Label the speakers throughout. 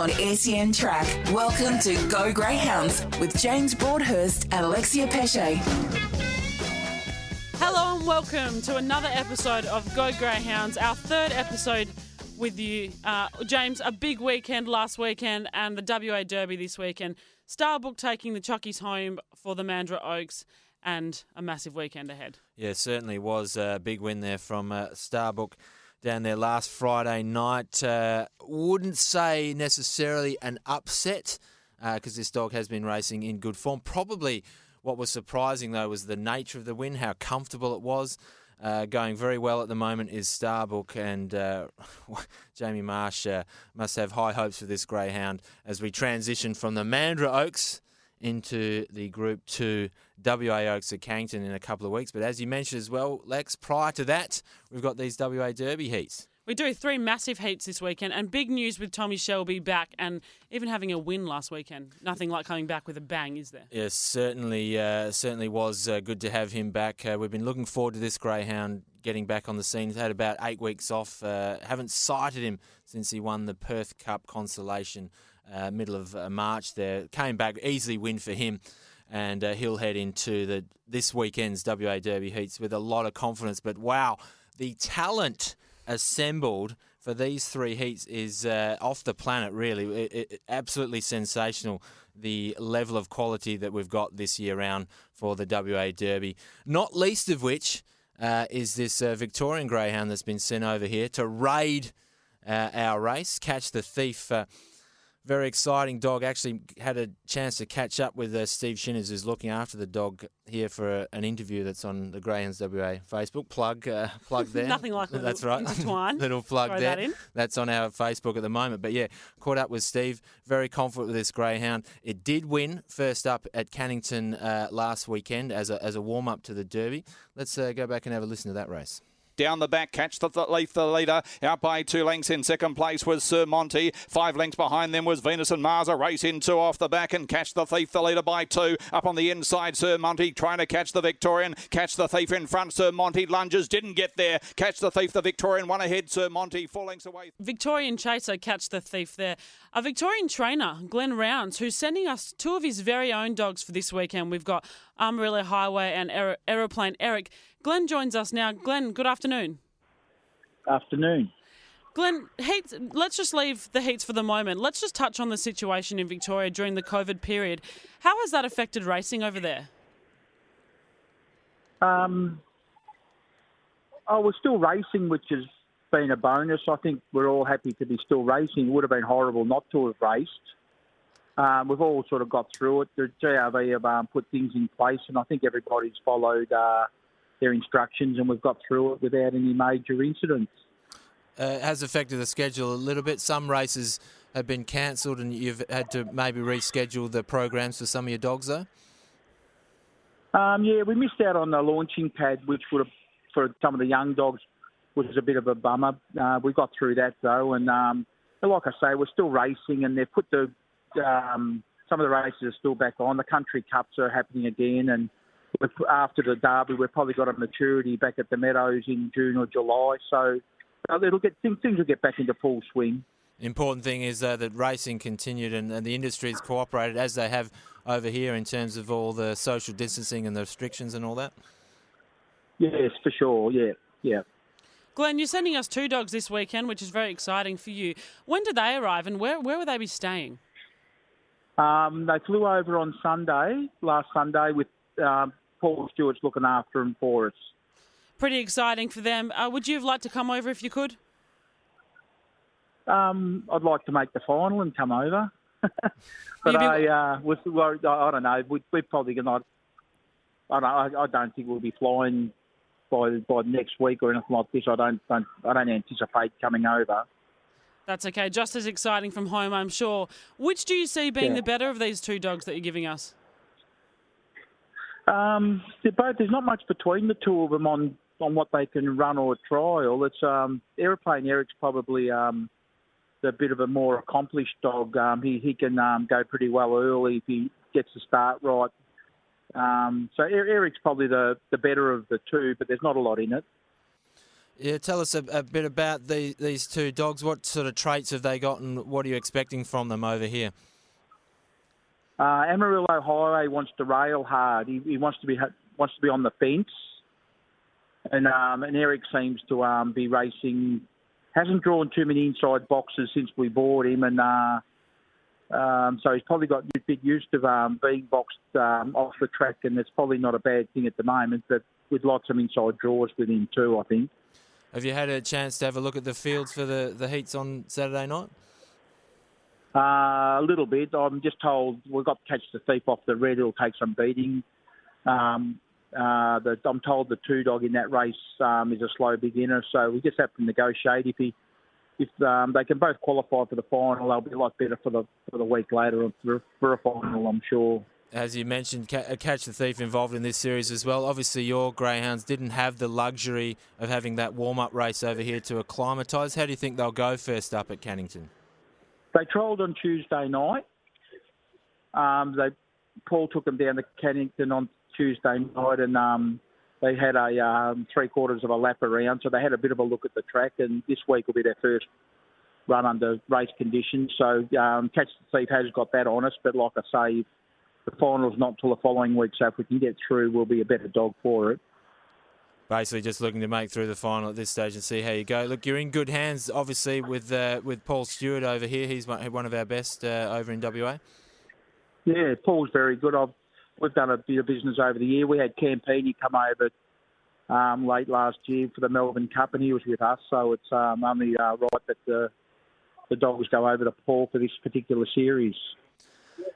Speaker 1: Live on SEN Track. Welcome to Go Greyhounds with James Broadhurst and Alexia Pesce.
Speaker 2: Hello and welcome to another episode of Go Greyhounds, our third episode with you. Uh, James, a big weekend last weekend and the WA Derby this weekend. Starbuck taking the Chockies home for the Mandurah Oaks and a massive weekend ahead.
Speaker 3: Yeah, certainly was a big win there from uh, Starbuck down there last Friday night. Uh, wouldn't say necessarily an upset because uh, this dog has been racing in good form. Probably what was surprising though was the nature of the win, how comfortable it was. Uh, going very well at the moment is Starbuck, and uh, Jamie Marsh uh, must have high hopes for this greyhound as we transition from the Mandurah Oaks into the Group 2 WA Oaks at Cannington in a couple of weeks. But as you mentioned as well, Lex, prior to that, we've got these WA Derby heats.
Speaker 2: We do three massive heats this weekend, and big news with Tommy Shelby back and even having a win last weekend. Nothing like coming back with a bang, is there?
Speaker 3: Yes, certainly, uh, certainly was uh, good to have him back. Uh, we've been looking forward to this greyhound getting back on the scene. He's had about eight weeks off. Uh, haven't sighted him since he won the Perth Cup Consolation uh, middle of uh, March. There came back easily win for him and uh, he'll head into the this weekend's WA Derby heats with a lot of confidence. But wow, the talent assembled for these three heats is uh, off the planet. Really, it, it, absolutely sensational. The level of quality that we've got this year round for the WA Derby, not least of which uh, is this uh, Victorian greyhound that's been sent over here to raid uh, our race, catch the thief uh, very exciting dog. Actually, had a chance to catch up with uh, Steve Shinners, who's looking after the dog here for a, an interview that's on the Greyhounds WA Facebook. Plug, uh, plug there.
Speaker 2: Nothing like that.
Speaker 3: that's right. Little plug
Speaker 2: Throw
Speaker 3: there.
Speaker 2: That.
Speaker 3: That's on our Facebook at the moment. But yeah, caught up with Steve. Very confident with this greyhound. It did win first up at Cannington uh, last weekend as a as a warm up to the Derby. Let's uh, go back and have a listen to that race.
Speaker 4: Down the back, catch the, the leaf, the leader. Out by two lengths in second place was Sir Monty. Five lengths behind them was Venus and Mars. A race in two off the back and catch the thief, the leader by two. Up on the inside, Sir Monty trying to catch the Victorian. Catch the thief in front. Sir Monty lunges, didn't get there. Catch the thief, the Victorian. One ahead, Sir Monty, four lengths away.
Speaker 2: Victorian chaser catch the thief there. A Victorian trainer, Glenn Rounds, who's sending us two of his very own dogs for this weekend. We've got Amarillo Highway and Aer- Aeroplane Eric. Glenn joins us now. Glenn, good afternoon.
Speaker 5: Afternoon.
Speaker 2: Glenn, heats, let's just leave the heats for the moment. Let's just touch on the situation in Victoria during the COVID period. How has that affected racing over there?
Speaker 5: Um, oh, we're still racing, which has been a bonus. I think we're all happy to be still racing. It would have been horrible not to have raced. Um, we've all sort of got through it. The GRV have um, put things in place, and I think everybody's followed uh, their instructions, and we've got through it without any major incidents.
Speaker 3: Uh, has affected the schedule a little bit. Some races have been cancelled, and you've had to maybe reschedule the programs for some of your dogs, though.
Speaker 5: Um, yeah, we missed out on the launching pad, which would have, for some of the young dogs, was a bit of a bummer. Uh, we got through that though, and um, like I say, we're still racing, and they've put the um, some of the races are still back on. The country cups are happening again, and after the derby, we've probably got a maturity back at the Meadows in June or July. So uh, it'll get things, things will get back into full swing.
Speaker 3: Important thing is uh, that racing continued and, and the industry has cooperated as they have over here in terms of all the social distancing and the restrictions and all that.
Speaker 5: Yes, for sure. Yeah, yeah.
Speaker 2: Glenn, you're sending us two dogs this weekend, which is very exciting for you. When did they arrive, and where where will they be staying?
Speaker 5: Um, they flew over on Sunday, last Sunday, with um, Paul Stewart's looking after them for us.
Speaker 2: Pretty exciting for them. Uh, would you have liked to come over if you could?
Speaker 5: Um, I'd like to make the final and come over. but I uh, was worried. I don't know. We, we're probably going to. I don't. I don't think we'll be flying by by next week or anything like this. I don't. don't I don't anticipate coming over.
Speaker 2: That's okay. Just as exciting from home, I'm sure. Which do you see being
Speaker 5: Yeah.
Speaker 2: the better of these two dogs that you're giving us?
Speaker 5: Um, they're both, there's not much between the two of them on, on what they can run or trial. It's um, Aeroplane Eric's probably um, a bit of a more accomplished dog. Um, he he can um, go pretty well early if he gets the start right. Um, so Er- Eric's probably the, the better of the two, but there's not a lot in it.
Speaker 3: Yeah, tell us a, a bit about the, these two dogs. What sort of traits have they got, and what are you expecting from them over here?
Speaker 5: Uh, Amarillo Highway wants to rail hard. He, he wants to be wants to be on the fence, and um, and Eric seems to um, be racing. Hasn't drawn too many inside boxes since we bought him, and uh, um, so he's probably got a bit used to um, being boxed um, off the track, and it's probably not a bad thing at the moment. But with lots of inside draws with him too, I think.
Speaker 3: Have you had a chance to have a look at the fields for the, the heats on Saturday night?
Speaker 5: Uh, a little bit. I'm just told we've got to catch the thief off the red. It'll take some beating. Um, uh, the, I'm told the two dog in that race um, is a slow beginner, so we just have to negotiate. If he, if um, they can both qualify for the final, they'll be a lot better for the for the week later for, for a final. I'm sure.
Speaker 3: As you mentioned, uh, Catch the Thief involved in this series as well. Obviously, your greyhounds didn't have the luxury of having that warm-up race over here to acclimatise. How do you think they'll go first up at Cannington?
Speaker 5: They trialled on Tuesday night. Um, they Paul took them down to Cannington on Tuesday night, and um, they had a um, three quarters of a lap around, so they had a bit of a look at the track. And this week will be their first run under race conditions. So um, Catch the Thief has got that on us, but like I say, the final's not till the following week. So if we can get through, we'll be a better dog for it.
Speaker 3: Basically, just looking to make through the final at this stage and see how you go. Look, you're in good hands, obviously, with uh, with Paul Stewart over here. He's one of our best uh, over in WA.
Speaker 5: Yeah, Paul's very good. I've, we've done a bit of business over the year. We had Campini come over um, late last year for the Melbourne Cup, and he was with us. So it's um, only uh, right that the the dogs go over to Paul for this particular series.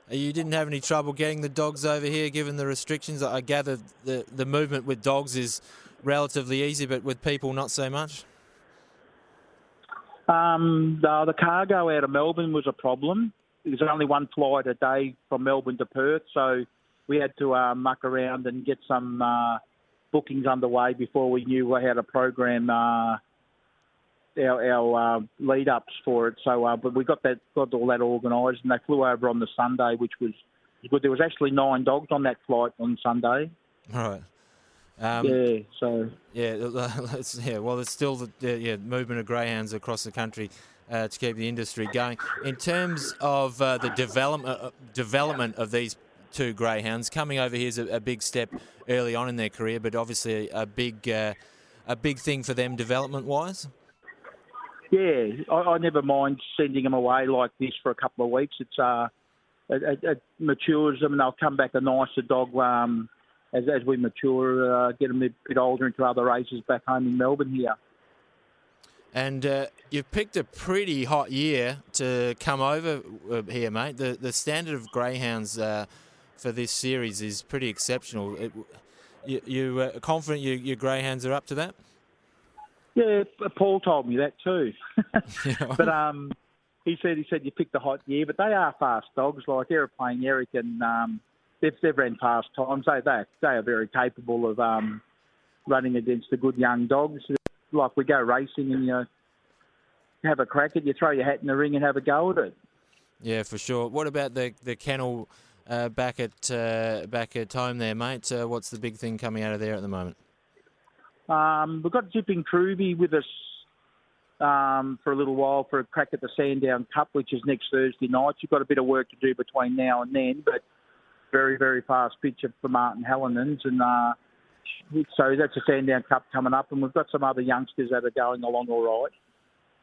Speaker 3: You didn't have any trouble getting the dogs over here, given the restrictions. I gather the the movement with dogs is relatively easy, but with people, not so much.
Speaker 5: Um, the, the cargo out of Melbourne was a problem. There's only one flight a day from Melbourne to Perth, so we had to uh, muck around and get some uh, bookings underway before we knew how to program uh, our, our uh, lead ups for it. So, uh, but we got that got all that organised, and they flew over on the Sunday, which was good. There was actually nine dogs on that flight on Sunday.
Speaker 3: All right. Um,
Speaker 5: yeah, so
Speaker 3: Yeah, yeah. Well, there's still the the, yeah movement of greyhounds across the country uh, to keep the industry going. In terms of uh, the development uh, development of these two greyhounds, coming over here is a, a big step early on in their career, but obviously a, big uh, a big thing for them development wise.
Speaker 5: Yeah, I, I never mind sending them away like this for a couple of weeks. It's uh, it, it, it matures them, and they'll come back a nicer dog um, as as we mature, uh, get a bit older into other races back home in Melbourne here.
Speaker 3: And uh, you've picked a pretty hot year to come over uh, here, mate. The the standard of greyhounds uh, for this series is pretty exceptional. It, you you uh, confident you, your greyhounds are up to that?
Speaker 5: Yeah, Paul told me that too. but um, he said he said you picked a hot year, but they are fast dogs. Like Aeroplane Eric and um, they've they've ran fast times. They they they are very capable of um, running against the good young dogs. Like we go racing and you have a crack at, you throw your hat in the ring and have a go at it.
Speaker 3: Yeah, for sure. What about the the kennel uh, back at uh, back at home there, mate? Uh, what's the big thing coming out of there at the moment?
Speaker 5: Um, we've got Zipping Truby with us um, for a little while for a crack at the Sandown Cup, which is next Thursday night. You've got a bit of work to do between now and then, but very, very fast pitcher for Martin Hallinans. And uh, so that's a Sandown Cup coming up, and we've got some other youngsters that are going along all right.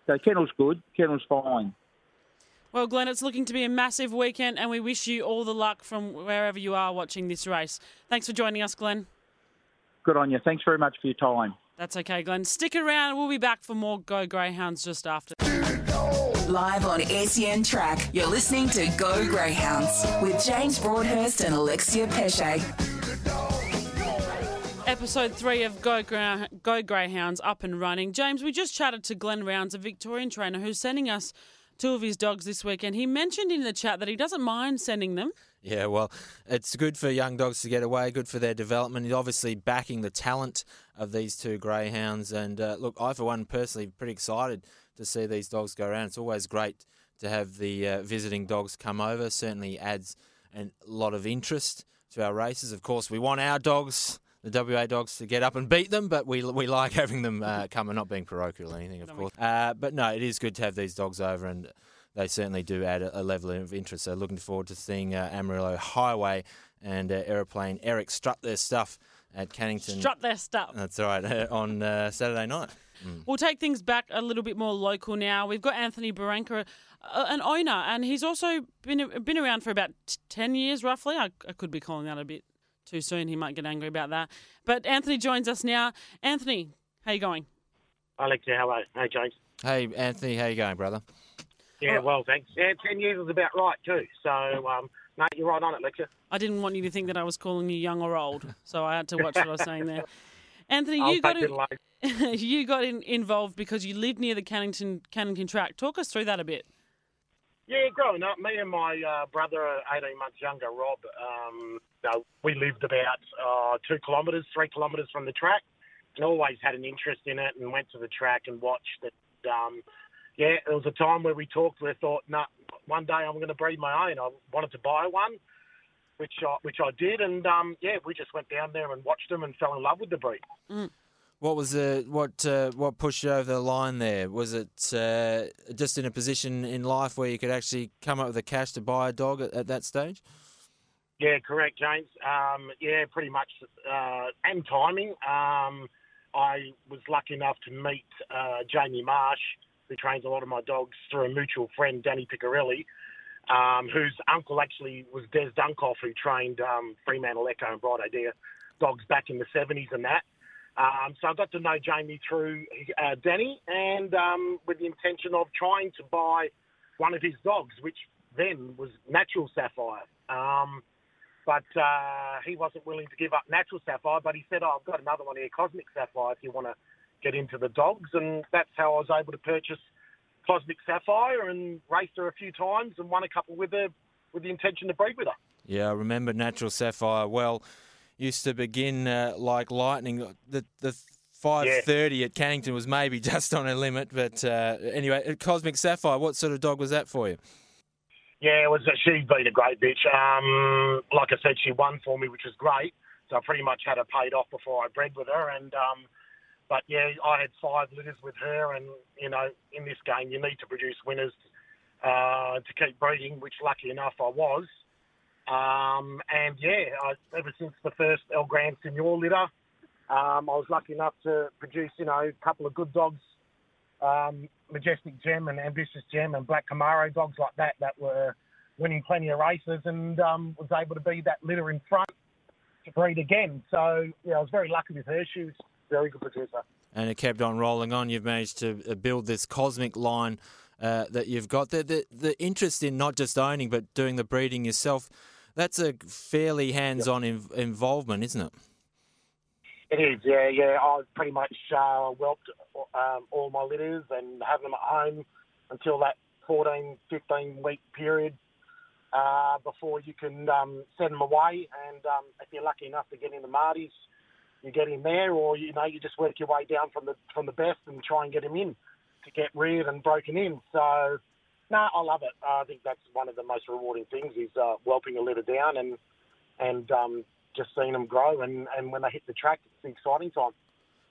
Speaker 5: So Kennel's good. Kennel's fine.
Speaker 2: Well, Glenn, it's looking to be a massive weekend, and we wish you all the luck from wherever you are watching this race. Thanks for joining us, Glenn.
Speaker 5: Good on you. Thanks very much for your time.
Speaker 2: That's okay, Glenn. Stick around. We'll be back for more Go Greyhounds just after.
Speaker 1: Live on SEN Track, you're listening to Go Greyhounds with James Broadhurst and Alexia Pesce.
Speaker 2: episode three of Go, Gra- Go Greyhounds up and running. James, we just chatted to Glenn Rounds, a Victorian trainer, who's sending us two of his dogs this weekend. He mentioned in the chat that he doesn't mind sending them.
Speaker 3: Yeah, well, it's good for young dogs to get away, good for their development. He's obviously backing the talent of these two greyhounds. And uh, look, I, for one, personally, pretty excited to see these dogs go around. It's always great to have the uh, visiting dogs come over. Certainly adds a lot of interest to our races. Of course, we want our dogs, the WA dogs, to get up and beat them, but we we like having them uh, come and not being parochial or anything, of course. Uh, but no, it is good to have these dogs over and they certainly do add a, a level of interest. So looking forward to seeing uh, Amarillo Highway and uh, Aeroplane Eric strut their stuff at Cannington.
Speaker 2: Strut their stuff.
Speaker 3: That's right, on uh, Saturday night.
Speaker 2: Mm. We'll take things back a little bit more local now. We've got Anthony Baranka, uh, an owner, and he's also been been around for about t- 10 years, roughly. I, I could be calling that a bit too soon. He might get angry about that. But Anthony joins us now. Anthony, how you going?
Speaker 6: Alexia, how are you? Hey, James.
Speaker 3: Hey, Anthony, how you going, brother?
Speaker 6: Yeah, well, thanks. Yeah, 10 years is about right, too. So, um, mate, you're right on it, Lecture.
Speaker 2: I didn't want you to think that I was calling you young or old, so I had to watch what I was saying there. Anthony,
Speaker 6: I'll
Speaker 2: you got
Speaker 6: take
Speaker 2: in, you got in, involved because you lived near the Cannington Cannington track. Talk us through that a bit.
Speaker 6: Yeah, growing up, me and my uh, brother, 18 months younger, Rob, um, we lived about uh, two kilometres, three kilometres from the track, and always had an interest in it and went to the track and watched it. Um, yeah, there was a time where we talked. We thought, no, nah, one day I'm going to breed my own. I wanted to buy one, which I, which I did, and um, yeah, we just went down there and watched them and fell in love with the breed.
Speaker 2: Mm.
Speaker 3: What was the what uh, what pushed you over the line there? Was it uh, just in a position in life where you could actually come up with the cash to buy a dog at, at that stage?
Speaker 6: Yeah, correct, James. Um, yeah, pretty much, uh, and timing. Um, I was lucky enough to meet uh, Jamie Marsh, who trains a lot of my dogs, through a mutual friend, Danny Piccarelli, um, whose uncle actually was Des Dunkoff, who trained um, Fremantle Echo and Bright Idea dogs back in the 70s and that. Um, so I got to know Jamie through uh, Danny, and um, with the intention of trying to buy one of his dogs, which then was Natural Sapphire. Um, but uh, he wasn't willing to give up Natural Sapphire, but he said, oh, I've got another one here, Cosmic Sapphire, if you want to get into the dogs. And that's how I was able to purchase Cosmic Sapphire and raced her a few times and won a couple with her with the intention to breed with her.
Speaker 3: Yeah, I remember Natural Sapphire well used to begin uh, like lightning. The the five thirty yeah. at Cannington was maybe just on a limit, but uh, anyway, Cosmic Sapphire. What sort of dog was that for you?
Speaker 6: Yeah, it was. She's been a great bitch. Um, like I said, she won for me, which was great. So I pretty much had her paid off before I bred with her, and um, but yeah, I had five litters with her, and you know, in this game, you need to produce winners uh, to keep breeding, which lucky enough I was. Um, and yeah, I, ever since the first El Gran Senor litter, um, I was lucky enough to produce, you know, a couple of good dogs, um, Majestic Gem and Ambitious Gem and Black Camaro dogs like that that were winning plenty of races and um, was able to be that litter in front to breed again. So yeah, I was very lucky with her. She was very good producer.
Speaker 3: And it kept on rolling on. You've managed to uh, build this cosmic line uh, that you've got. The, the, the interest in not just owning but doing the breeding yourself that's a fairly hands-on yep. involvement, isn't it?
Speaker 6: It is, yeah, yeah. I pretty much uh, whelped um, all my litters and have them at home until that 14, 15 week period uh, before you can um, send them away. And um, if you're lucky enough to get in the Marties, you get in there, or you know you just work your way down from the from the best and try and get them in to get reared and broken in. So no, I love it. I think that's one of the most rewarding things is uh, whelping a litter down and and um, just seeing them grow. And, and when they hit the track, it's the exciting time.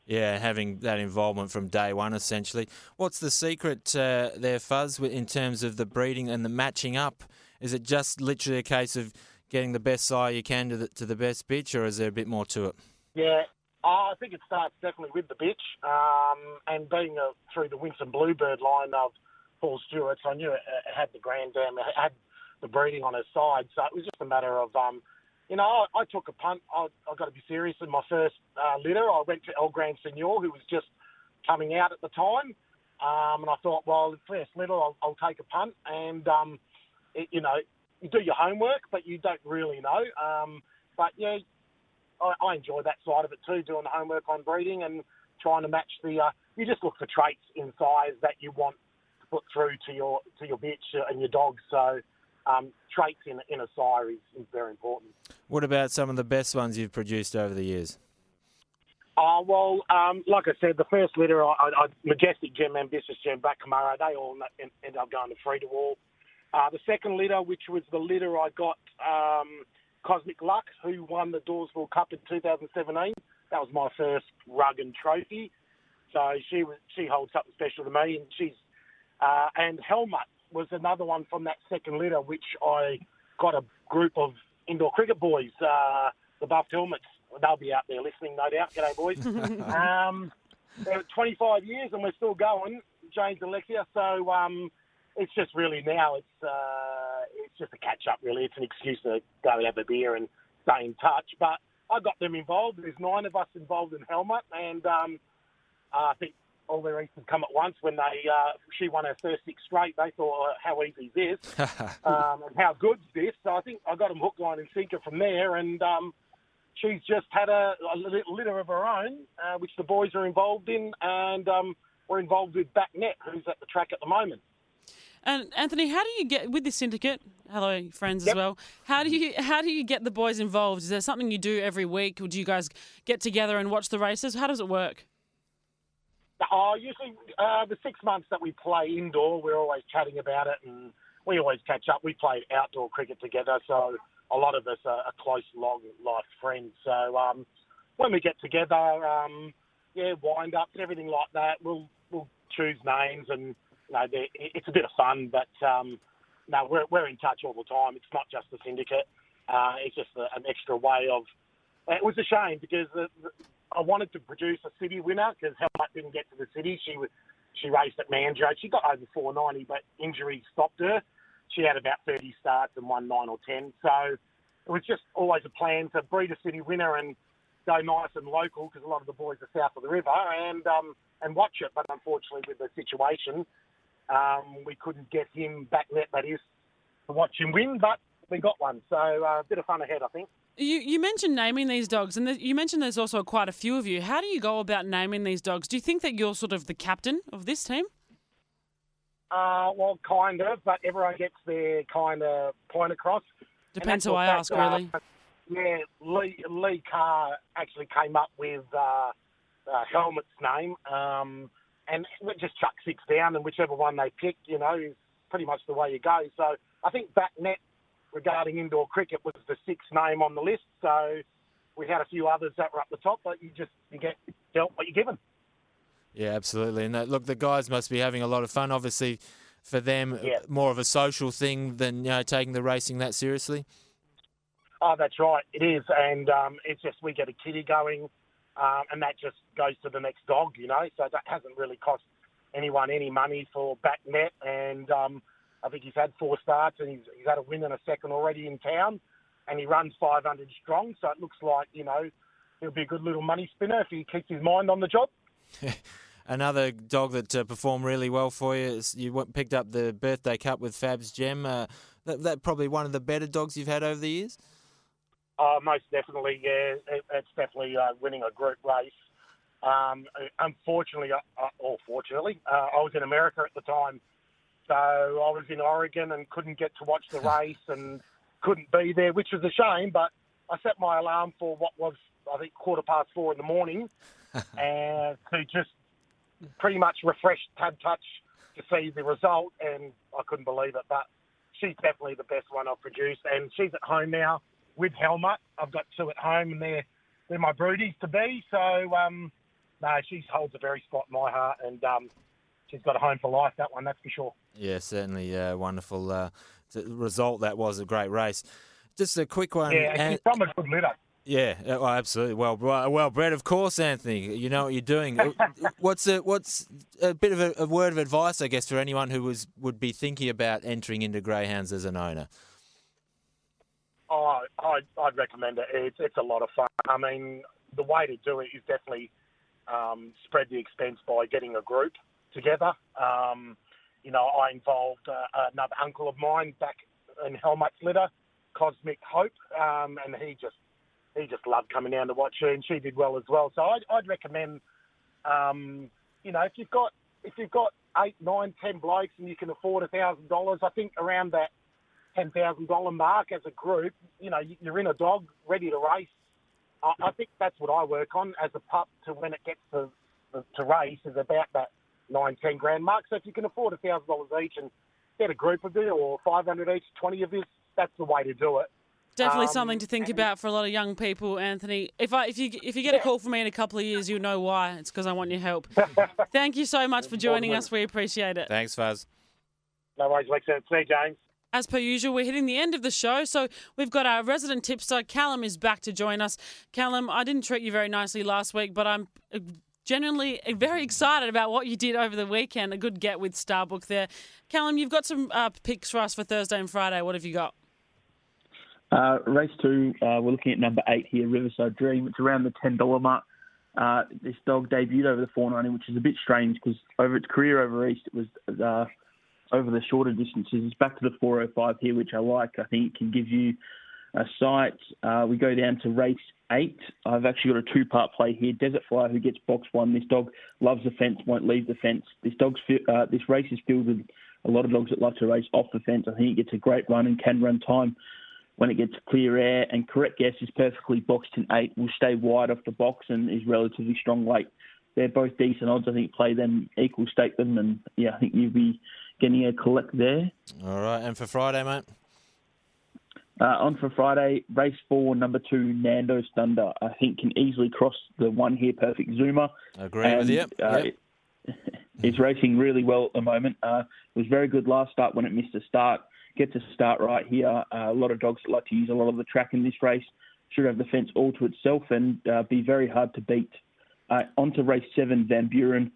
Speaker 3: Yeah, having that involvement from day one, essentially. What's the secret uh, there, Fuzz, in terms of the breeding and the matching up? Is it just literally a case of getting the best sire you can to the, to the best bitch, or is there a bit more to it?
Speaker 6: Yeah, I think it starts definitely with the bitch, um, and being a, through the Winston Bluebird line of Paul Stewart, so I knew it, it had the Grand Dam, it had the breeding on his side. So it was just a matter of, um, you know, I, I took a punt. I, I got to be serious. In my first uh, litter, I went to El Gran Senor, who was just coming out at the time. Um, and I thought, well, first litter, I'll, I'll take a punt. And, um, it, you know, you do your homework, but you don't really know. Um, but yeah, I, I enjoy that side of it too, doing the homework on breeding and trying to match the. Uh, you just look for traits in size that you want to put through to your to your bitch and your dog. So um, traits in in a sire is, is very important.
Speaker 3: What about some of the best ones you've produced over the years?
Speaker 6: Uh, well, um, like I said, the first litter, I, I, Majestic Gem, Ambitious Gem, Black Camaro, they all end up going to free to wall. Uh, the second litter, which was the litter I got um, Cosmic Luck, who won the Dawesville Cup in 2017. That was my first rug and trophy. So she was she holds something special to me, and she's uh, and Helmut was another one from that second litter, which I got a group of indoor cricket boys, uh, the buffed helmets. They'll be out there listening, no doubt. G'day, boys. um, 25 years and we're still going, James and Alexia. So um, it's just really now it's uh, it's just a catch up. Really, it's an excuse to go and have a beer and stay in touch. But I got them involved. There's nine of us involved in Helmut, and um, I think all their Easters come at once. When they uh, she won her first six straight, they thought, "How easy is this? um, and how good's this?" So I think I got them hook, line, and sinker from there, and. Um, she's just had a, a litter of her own, uh, which the boys are involved in, and um, we're involved with Backnet, who's at the track at the moment.
Speaker 2: And Anthony, how do you get with this syndicate? Hello, friends yep. as well. How do you how do you get the boys involved? Is there something you do every week, or do you guys get together and watch the races? How does it work?
Speaker 6: Oh, usually uh, the six months that we play indoor, we're always chatting about it, and we always catch up. We play outdoor cricket together, so a lot of us are, are close, long life friends. So um, when we get together, um, yeah, wind ups and everything like that, we'll we'll choose names and know, it's a bit of fun, but um, no, we're, we're in touch all the time. It's not just the syndicate. Uh, it's just a, an extra way of. It was a shame because the, the, I wanted to produce a city winner because Helmut didn't get to the city. She was, she raced at Mandurah. She got over 490, but injury stopped her. She had about 30 starts and won nine or 10. So it was just always a plan to breed a city winner and go nice and local because a lot of the boys are south of the river and um, and watch it. But unfortunately, with the situation, um, we couldn't get him back net, that is, to watch him win, but we got one. So uh, a bit of fun ahead, I think.
Speaker 2: You, you mentioned naming these dogs, and you mentioned there's also quite a few of you. How do you go about naming these dogs? Do you think that you're sort of the captain of this team?
Speaker 6: Uh, well, kind of, but everyone gets their kind of point across.
Speaker 2: Depends who I ask, really.
Speaker 6: Uh, yeah, Lee, Lee Carr actually came up with uh, uh, Helmut's name. Um, and just chuck six down, and whichever one they pick, you know, is pretty much the way you go. So I think back net regarding indoor cricket was the sixth name on the list. So we had a few others that were up the top, but you just you get dealt what you're given.
Speaker 3: Yeah, absolutely. And that, look, the guys must be having a lot of fun. Obviously, for them, yeah. more of a social thing than you know taking the racing that seriously.
Speaker 6: Oh, that's right. It is, and um, it's just we get a kitty going um, and that just goes to the next dog, you know. So that hasn't really cost anyone any money for back net, and um, I think he's had four starts and he's, he's had a win and a second already in town, and he runs 500 strong. So it looks like you know he'll be a good little money spinner if he keeps his mind on the job.
Speaker 3: Another dog that uh, performed really well for you. Is you went, picked up the birthday cup with Fab's Gem. Uh, that, that probably one of the better dogs you've had over the years.
Speaker 6: Oh, most definitely, yeah. It, it's definitely uh, winning a group race. Um, unfortunately, uh, uh, or fortunately, uh, I was in America at the time, so I was in Oregon and couldn't get to watch the race and couldn't be there, which was a shame. But I set my alarm for what was, I think, quarter past four in the morning, and to just pretty much refresh TABtouch to see the result, and I couldn't believe it. But she's definitely the best one I've produced, and she's at home now with Helmut. I've got two at home, and they're they're my broodies to be. So um, no, she holds a very spot in my heart, and um, she's got a home for life. That one, that's for sure.
Speaker 3: Yeah, certainly uh, wonderful uh, result. That was a great race. Just a quick one.
Speaker 6: Yeah, and she's from a good litter.
Speaker 3: Yeah, well, absolutely. Well, well bred, of course, Anthony. You know what you're doing. what's a what's a bit of a, a, word of advice, I guess, for anyone who was would be thinking about entering into greyhounds as an owner?
Speaker 6: Oh, I'd, I'd recommend it. It's, it's a lot of fun. I mean, the way to do it is definitely um, spread the expense by getting a group together. Um, you know, I involved uh, another uncle of mine back in Helmut's litter, Cosmic Hope, um, and he just he just loved coming down to watch her, and she did well as well. So I'd, I'd recommend, um, you know, if you've got if you've got eight, nine, ten blokes and you can afford a thousand dollars, I think around that ten thousand dollar mark as a group, you know, you're in a dog ready to race. I, I think that's what I work on as a pup to when it gets to to race is about that nine, ten grand mark. So if you can afford a thousand dollars each and get a group of you or five hundred each, twenty of you, that's the way to do it.
Speaker 2: Definitely
Speaker 6: Um,
Speaker 2: something to think about for a lot of young people, Anthony. If I if you if you get a call from me in a couple of years, you'll know why. It's because I want your help. Thank you so much for joining us. We appreciate it.
Speaker 3: Thanks, Faz.
Speaker 6: No worries, Lexa. See you, James.
Speaker 2: As per usual, we're hitting the end of the show, so we've got our resident tipster, Callum, is back to join us. Callum, I didn't treat you very nicely last week, but I'm uh, genuinely very excited about what you did over the weekend. A good get with Starbuck there. Callum, you've got some uh, picks for us for Thursday and Friday. What have you got?
Speaker 7: Uh, race two, uh, we're looking at number eight here, Riverside Dream. It's around the ten dollar mark. Uh, this dog debuted over the 490, which is a bit strange because over its career over east, it was uh, over the shorter distances. It's back to the 405 here, which I like. I think it can give you a sight. Uh, we go down to race eight. I've actually got a two-part play here. Desert Flyer, who gets box one. This dog loves the fence, won't leave the fence. This dog's uh, this race is filled with a lot of dogs that love to race off the fence. I think it gets a great run and can run time when it gets clear air. And correct guess is perfectly boxed in eight. Will stay wide off the box and is relatively strong weight. They're both decent odds. I think play them equal, stake them, and yeah, I think you'll be getting a collect there.
Speaker 3: All right, and for Friday, mate.
Speaker 7: Uh, on for Friday, race four, number two, Nando's Thunder. I think can easily cross the one here, perfect Zoomer.
Speaker 3: Agree with you.
Speaker 7: Uh,
Speaker 3: Yep.
Speaker 7: It's racing really well at the moment. Uh, it was very good last start when it missed a start. Gets a start right here. Uh, a lot of dogs that like to use a lot of the track in this race. Should have the fence all to itself and uh, be very hard to beat. Uh, on to race seven, Van Buren.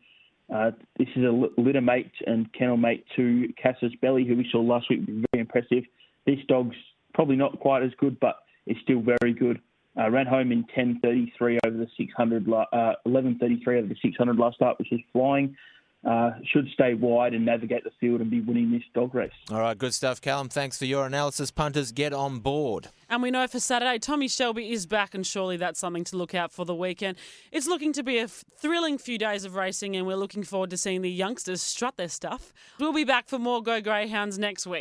Speaker 7: Uh, this is a litter mate and kennel mate to Cassius Belly, who we saw last week. Very impressive. This dog's probably not quite as good, but is still very good. Uh, ran home in 10.33 over the 600, la- uh, 11.33 over the 600 last start, which is flying. Uh, should stay wide and navigate the field and be winning this dog race.
Speaker 3: All right, good stuff, Callum. Thanks for your analysis. Punters, get on board.
Speaker 2: And we know for Saturday, Tommy Shelby is back, and surely that's something to look out for the weekend. It's looking to be a f- thrilling few days of racing, and we're looking forward to seeing the youngsters strut their stuff. We'll be back for more Go Greyhounds next week.